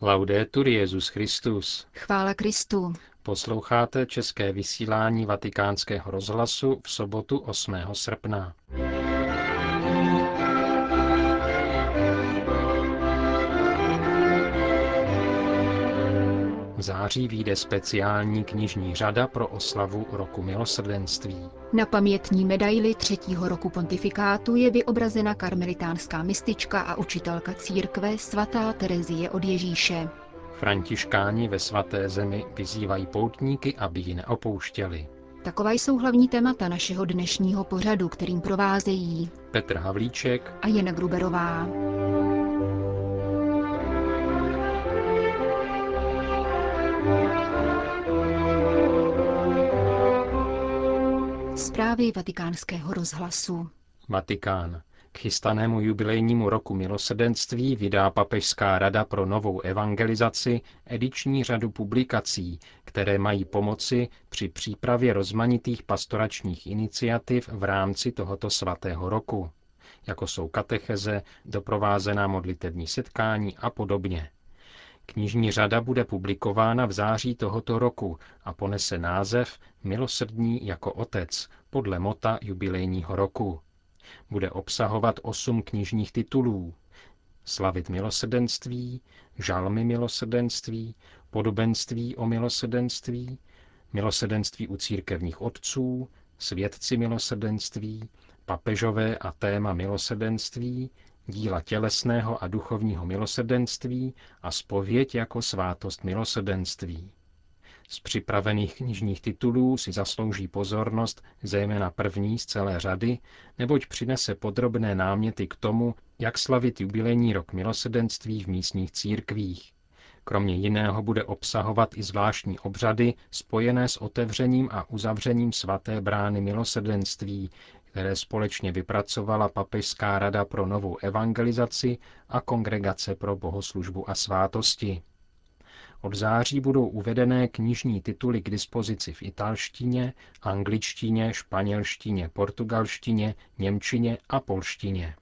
Laudetur Jezus Christus. Chvála Kristu. Posloucháte české vysílání Vatikánského rozhlasu v sobotu 8. srpna. Září vyjde speciální knižní řada pro oslavu roku milosrdenství. Na pamětní medaili třetího roku pontifikátu je vyobrazena karmelitánská mistička a učitelka církve svatá Terezie od Ježíše. Františkáni ve svaté zemi vyzývají poutníky, aby ji neopouštěli. Taková jsou hlavní témata našeho dnešního pořadu, kterým provázejí Petr Havlíček a Jana Gruberová. Zprávy vatikánského rozhlasu. Vatikán. K chystanému jubilejnímu roku milosrdenství vydá Papežská rada pro novou evangelizaci ediční řadu publikací, které mají pomoci při přípravě rozmanitých pastoračních iniciativ v rámci tohoto svatého roku, jako jsou katecheze, doprovázená modlitevní setkání a podobně. Knižní řada bude publikována v září tohoto roku a ponese název Milosrdní jako otec podle mota jubilejního roku. Bude obsahovat osm knižních titulů. Slavit milosrdenství, žalmy milosrdenství, podobenství o milosrdenství, milosrdenství u církevních otců, svědci milosrdenství, papežové a téma milosrdenství, díla tělesného a duchovního milosrdenství a spověď jako svátost milosrdenství. Z připravených knižních titulů si zaslouží pozornost zejména první z celé řady, neboť přinese podrobné náměty k tomu, jak slavit jubilejní rok milosrdenství v místních církvích. Kromě jiného bude obsahovat i zvláštní obřady spojené s otevřením a uzavřením svaté brány milosrdenství, které společně vypracovala Papežská rada pro novou evangelizaci a Kongregace pro bohoslužbu a svátosti. Od září budou uvedené knižní tituly k dispozici v italštině, angličtině, španělštině, portugalštině, němčině a polštině.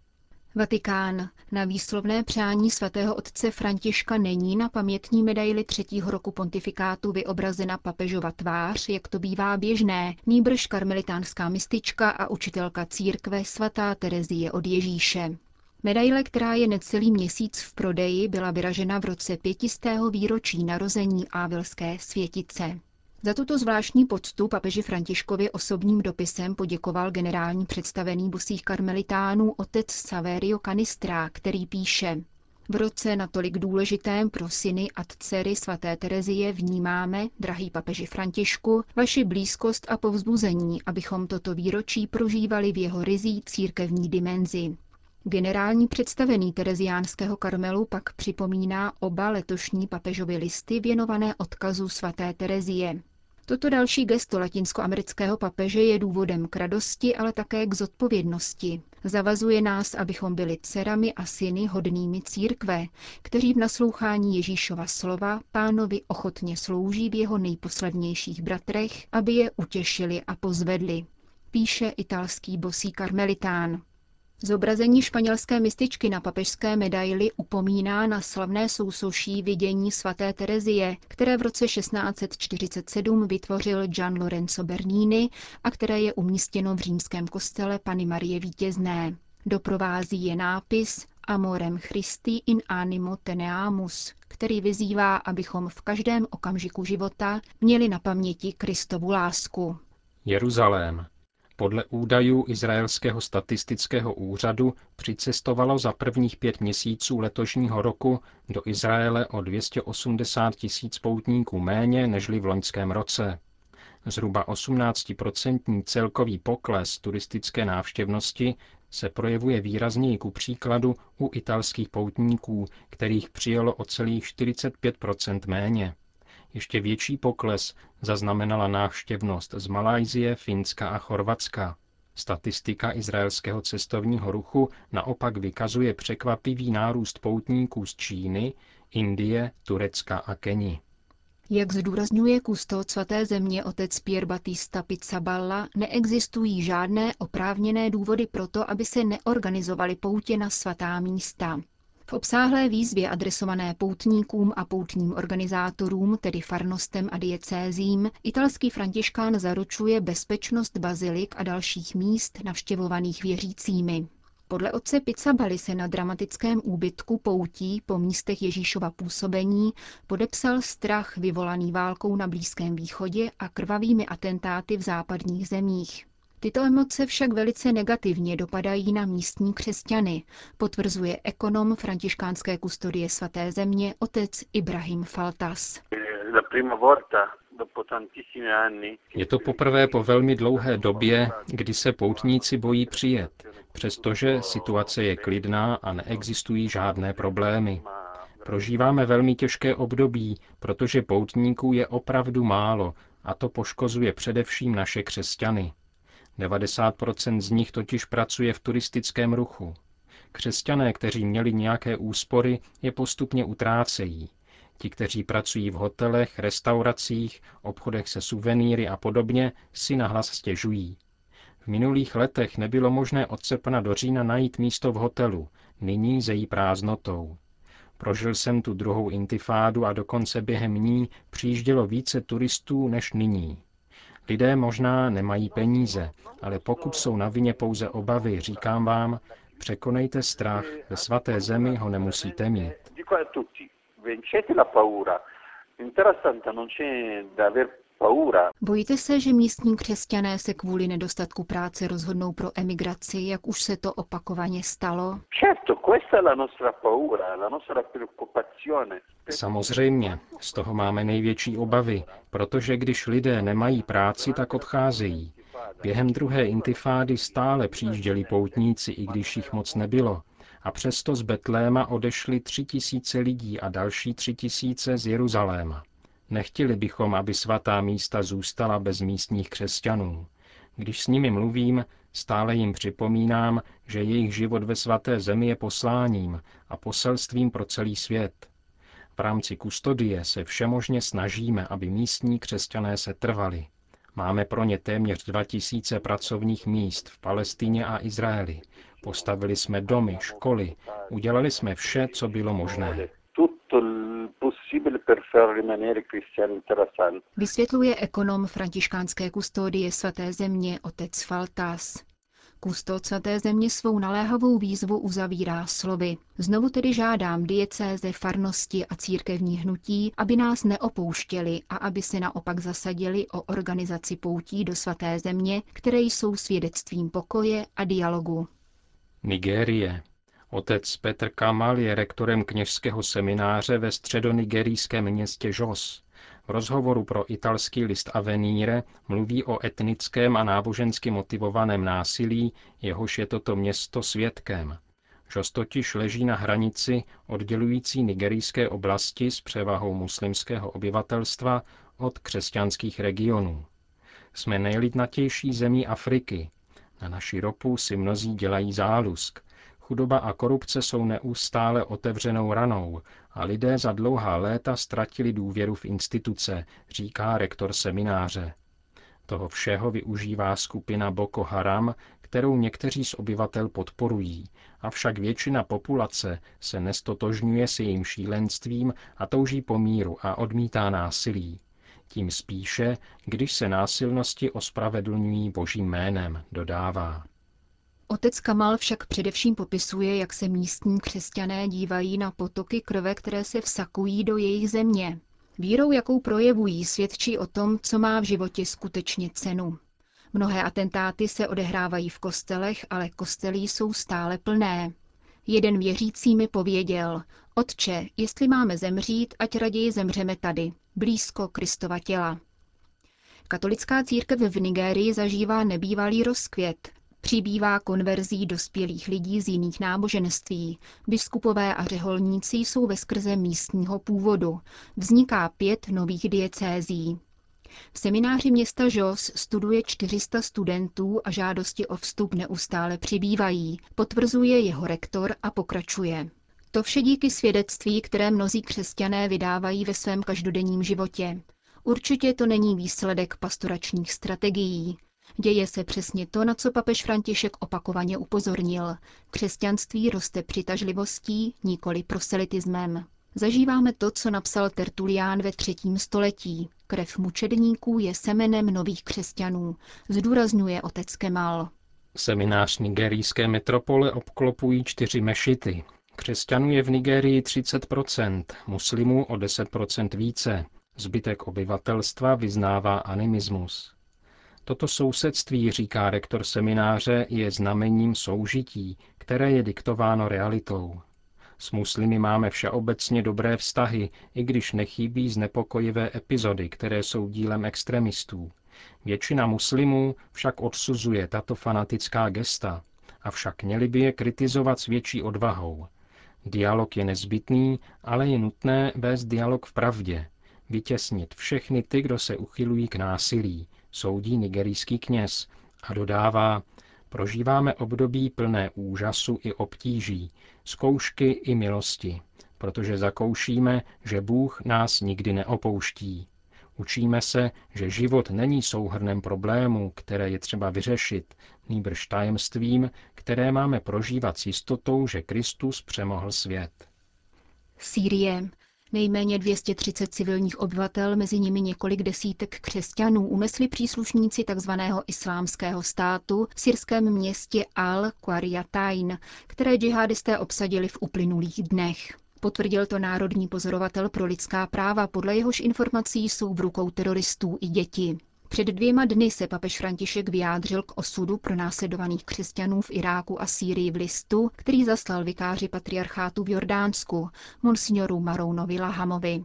Vatikán. Na výslovné přání svatého otce Františka není na pamětní medaili třetího roku pontifikátu vyobrazena papežova tvář, jak to bývá běžné, nýbrž karmelitánská mistička a učitelka církve svatá Terezie od Ježíše. Medaile, která je necelý měsíc v prodeji, byla vyražena v roce pětistého výročí narození Ávilské světice. Za tuto zvláštní poctu papeži Františkovi osobním dopisem poděkoval generální představený bosých karmelitánů otec Saverio Canistra, který píše v roce natolik důležitém pro syny a dcery svaté Terezie vnímáme, drahý papeži Františku, vaši blízkost a povzbuzení, abychom toto výročí prožívali v jeho rizí církevní dimenzi. Generální představený Tereziánského Karmelu pak připomíná oba letošní papežovy listy věnované odkazu svaté Terezie. Toto další gesto latinskoamerického papeže je důvodem k radosti, ale také k zodpovědnosti. Zavazuje nás, abychom byli dcerami a syny hodnými církve, kteří v naslouchání Ježíšova slova pánovi ochotně slouží v jeho nejposlednějších bratrech, aby je utěšili a pozvedli. Píše italský bosý karmelitán. Zobrazení španělské mističky na papežské medaili upomíná na slavné sousoší vidění svaté Terezie, které v roce 1647 vytvořil Gian Lorenzo Bernini a které je umístěno v římském kostele Pany Marie Vítězné. Doprovází je nápis Amorem Christi in animo teneamus, který vyzývá, abychom v každém okamžiku života měli na paměti Kristovu lásku. Jeruzalém. Podle údajů Izraelského statistického úřadu přicestovalo za prvních pět měsíců letošního roku do Izraele o 280 tisíc poutníků méně nežli v loňském roce. Zhruba 18% celkový pokles turistické návštěvnosti se projevuje výrazněji ku příkladu u italských poutníků, kterých přijelo o celých 45% méně. Ještě větší pokles zaznamenala návštěvnost z Malajzie, Finska a Chorvatska. Statistika izraelského cestovního ruchu naopak vykazuje překvapivý nárůst poutníků z Číny, Indie, Turecka a Keni. Jak zdůrazňuje kustot svaté země otec Pierre Batista Pizzaballa, neexistují žádné oprávněné důvody pro to, aby se neorganizovaly poutě na svatá místa. V obsáhlé výzvě adresované poutníkům a poutním organizátorům, tedy farnostem a diecézím, italský františkán zaručuje bezpečnost bazilik a dalších míst navštěvovaných věřícími. Podle otce Pizzabali se na dramatickém úbytku poutí po místech Ježíšova působení podepsal strach vyvolaný válkou na Blízkém východě a krvavými atentáty v západních zemích. Tyto emoce však velice negativně dopadají na místní křesťany, potvrzuje ekonom františkánské kustodie svaté země otec Ibrahim Faltas. Je to poprvé po velmi dlouhé době, kdy se poutníci bojí přijet, přestože situace je klidná a neexistují žádné problémy. Prožíváme velmi těžké období, protože poutníků je opravdu málo a to poškozuje především naše křesťany. 90% z nich totiž pracuje v turistickém ruchu. Křesťané, kteří měli nějaké úspory, je postupně utrácejí. Ti, kteří pracují v hotelech, restauracích, obchodech se suvenýry a podobně, si nahlas stěžují. V minulých letech nebylo možné od srpna do října najít místo v hotelu, nyní zejí prázdnotou. Prožil jsem tu druhou intifádu a dokonce během ní přijíždělo více turistů než nyní. Lidé možná nemají peníze, ale pokud jsou na vině pouze obavy, říkám vám, překonejte strach, ve svaté zemi ho nemusíte mít. Bojíte se, že místní křesťané se kvůli nedostatku práce rozhodnou pro emigraci, jak už se to opakovaně stalo? Samozřejmě, z toho máme největší obavy, protože když lidé nemají práci, tak odcházejí. Během druhé intifády stále přijížděli poutníci, i když jich moc nebylo. A přesto z Betléma odešli tři tisíce lidí a další tři tisíce z Jeruzaléma. Nechtěli bychom, aby svatá místa zůstala bez místních křesťanů. Když s nimi mluvím, stále jim připomínám, že jejich život ve svaté zemi je posláním a poselstvím pro celý svět. V rámci kustodie se všemožně snažíme, aby místní křesťané se trvali. Máme pro ně téměř 2000 pracovních míst v Palestíně a Izraeli. Postavili jsme domy, školy, udělali jsme vše, co bylo možné. Vysvětluje ekonom františkánské kustodie svaté země otec Faltas. Kustod svaté země svou naléhavou výzvu uzavírá slovy. Znovu tedy žádám diecéze, farnosti a církevní hnutí, aby nás neopouštěli a aby se naopak zasadili o organizaci poutí do svaté země, které jsou svědectvím pokoje a dialogu. Nigérie. Otec Petr Kamal je rektorem kněžského semináře ve středonigerijském městě Jos. V rozhovoru pro italský list Avenire mluví o etnickém a nábožensky motivovaném násilí, jehož je toto město svědkem. Jos totiž leží na hranici oddělující nigerijské oblasti s převahou muslimského obyvatelstva od křesťanských regionů. Jsme nejlidnatější zemí Afriky. Na naši ropu si mnozí dělají zálusk, Chudoba a korupce jsou neustále otevřenou ranou a lidé za dlouhá léta ztratili důvěru v instituce, říká rektor semináře. Toho všeho využívá skupina Boko Haram, kterou někteří z obyvatel podporují, avšak většina populace se nestotožňuje s jejím šílenstvím a touží po míru a odmítá násilí. Tím spíše, když se násilnosti ospravedlňují božím jménem, dodává. Otec Kamal však především popisuje, jak se místní křesťané dívají na potoky krve, které se vsakují do jejich země. Vírou, jakou projevují, svědčí o tom, co má v životě skutečně cenu. Mnohé atentáty se odehrávají v kostelech, ale kostelí jsou stále plné. Jeden věřící mi pověděl, Otče, jestli máme zemřít, ať raději zemřeme tady, blízko Kristova těla. Katolická církev v Nigérii zažívá nebývalý rozkvět, Přibývá konverzí dospělých lidí z jiných náboženství. Biskupové a řeholníci jsou ve skrze místního původu. Vzniká pět nových diecézí. V semináři města Jos studuje 400 studentů a žádosti o vstup neustále přibývají, potvrzuje jeho rektor a pokračuje. To vše díky svědectví, které mnozí křesťané vydávají ve svém každodenním životě. Určitě to není výsledek pastoračních strategií. Děje se přesně to, na co papež František opakovaně upozornil. Křesťanství roste přitažlivostí, nikoli proselitismem. Zažíváme to, co napsal Tertulián ve třetím století. Krev mučedníků je semenem nových křesťanů, zdůrazňuje otec Kemal. Seminář nigerijské metropole obklopují čtyři mešity. Křesťanů je v Nigérii 30%, muslimů o 10% více. Zbytek obyvatelstva vyznává animismus. Toto sousedství, říká rektor semináře, je znamením soužití, které je diktováno realitou. S muslimy máme všeobecně dobré vztahy, i když nechybí znepokojivé epizody, které jsou dílem extremistů. Většina muslimů však odsuzuje tato fanatická gesta, avšak měli by je kritizovat s větší odvahou. Dialog je nezbytný, ale je nutné vést dialog v pravdě, vytěsnit všechny ty, kdo se uchylují k násilí, soudí nigerijský kněz a dodává, prožíváme období plné úžasu i obtíží, zkoušky i milosti, protože zakoušíme, že Bůh nás nikdy neopouští. Učíme se, že život není souhrnem problémů, které je třeba vyřešit, nýbrž tajemstvím, které máme prožívat s jistotou, že Kristus přemohl svět. Sýrie. Nejméně 230 civilních obyvatel, mezi nimi několik desítek křesťanů, unesli příslušníci tzv. islámského státu v syrském městě Al-Qariyatain, které džihadisté obsadili v uplynulých dnech. Potvrdil to národní pozorovatel pro lidská práva, podle jehož informací jsou v rukou teroristů i děti. Před dvěma dny se papež František vyjádřil k osudu pro následovaných křesťanů v Iráku a Sýrii v listu, který zaslal vikáři patriarchátu v Jordánsku, monsignoru Marounovi Lahamovi.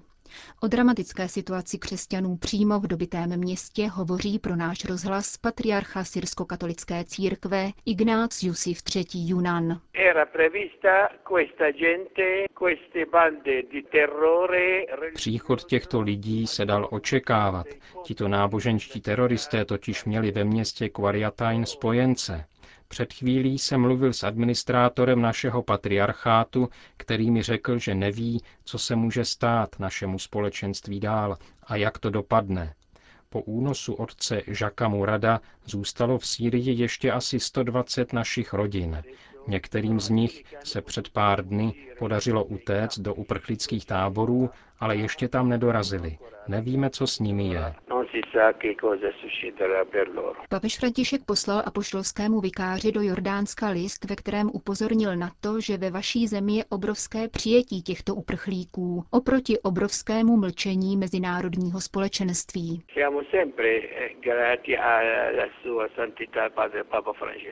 O dramatické situaci křesťanů přímo v dobitém městě hovoří pro náš rozhlas patriarcha syrsko-katolické církve Ignác Jusif III. Junan. Příchod těchto lidí se dal očekávat. Tito náboženští teroristé totiž měli ve městě Kvariatain spojence. Před chvílí jsem mluvil s administrátorem našeho patriarchátu, který mi řekl, že neví, co se může stát našemu společenství dál a jak to dopadne. Po únosu otce Žaka Murada zůstalo v Sýrii ještě asi 120 našich rodin. Některým z nich se před pár dny podařilo utéct do uprchlických táborů, ale ještě tam nedorazili. Nevíme, co s nimi je. Papež František poslal apoštolskému vikáři do Jordánska list, ve kterém upozornil na to, že ve vaší zemi je obrovské přijetí těchto uprchlíků oproti obrovskému mlčení mezinárodního společenství.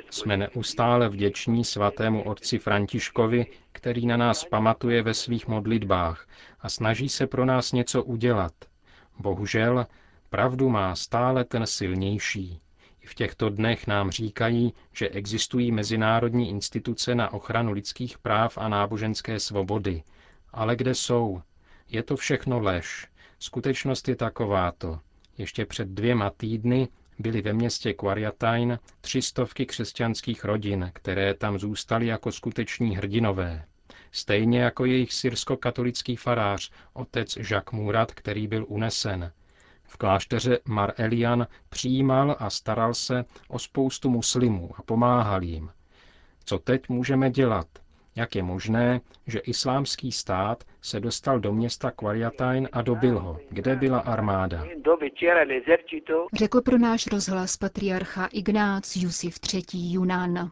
Jsme neustále vděční svatému otci Františkovi, který na nás pamatuje ve svých modlitbách a snaží se pro nás něco udělat. Bohužel, pravdu má stále ten silnější. I v těchto dnech nám říkají, že existují mezinárodní instituce na ochranu lidských práv a náboženské svobody. Ale kde jsou? Je to všechno lež. Skutečnost je takováto. Ještě před dvěma týdny byly ve městě Quariatain tři stovky křesťanských rodin, které tam zůstaly jako skuteční hrdinové. Stejně jako jejich syrsko-katolický farář, otec Jacques Murat, který byl unesen. V klášteře Mar Elian přijímal a staral se o spoustu muslimů a pomáhal jim. Co teď můžeme dělat? Jak je možné, že islámský stát se dostal do města Kvariatain a dobil ho, kde byla armáda? Řekl pro náš rozhlas patriarcha Ignác Jusif III. Junan.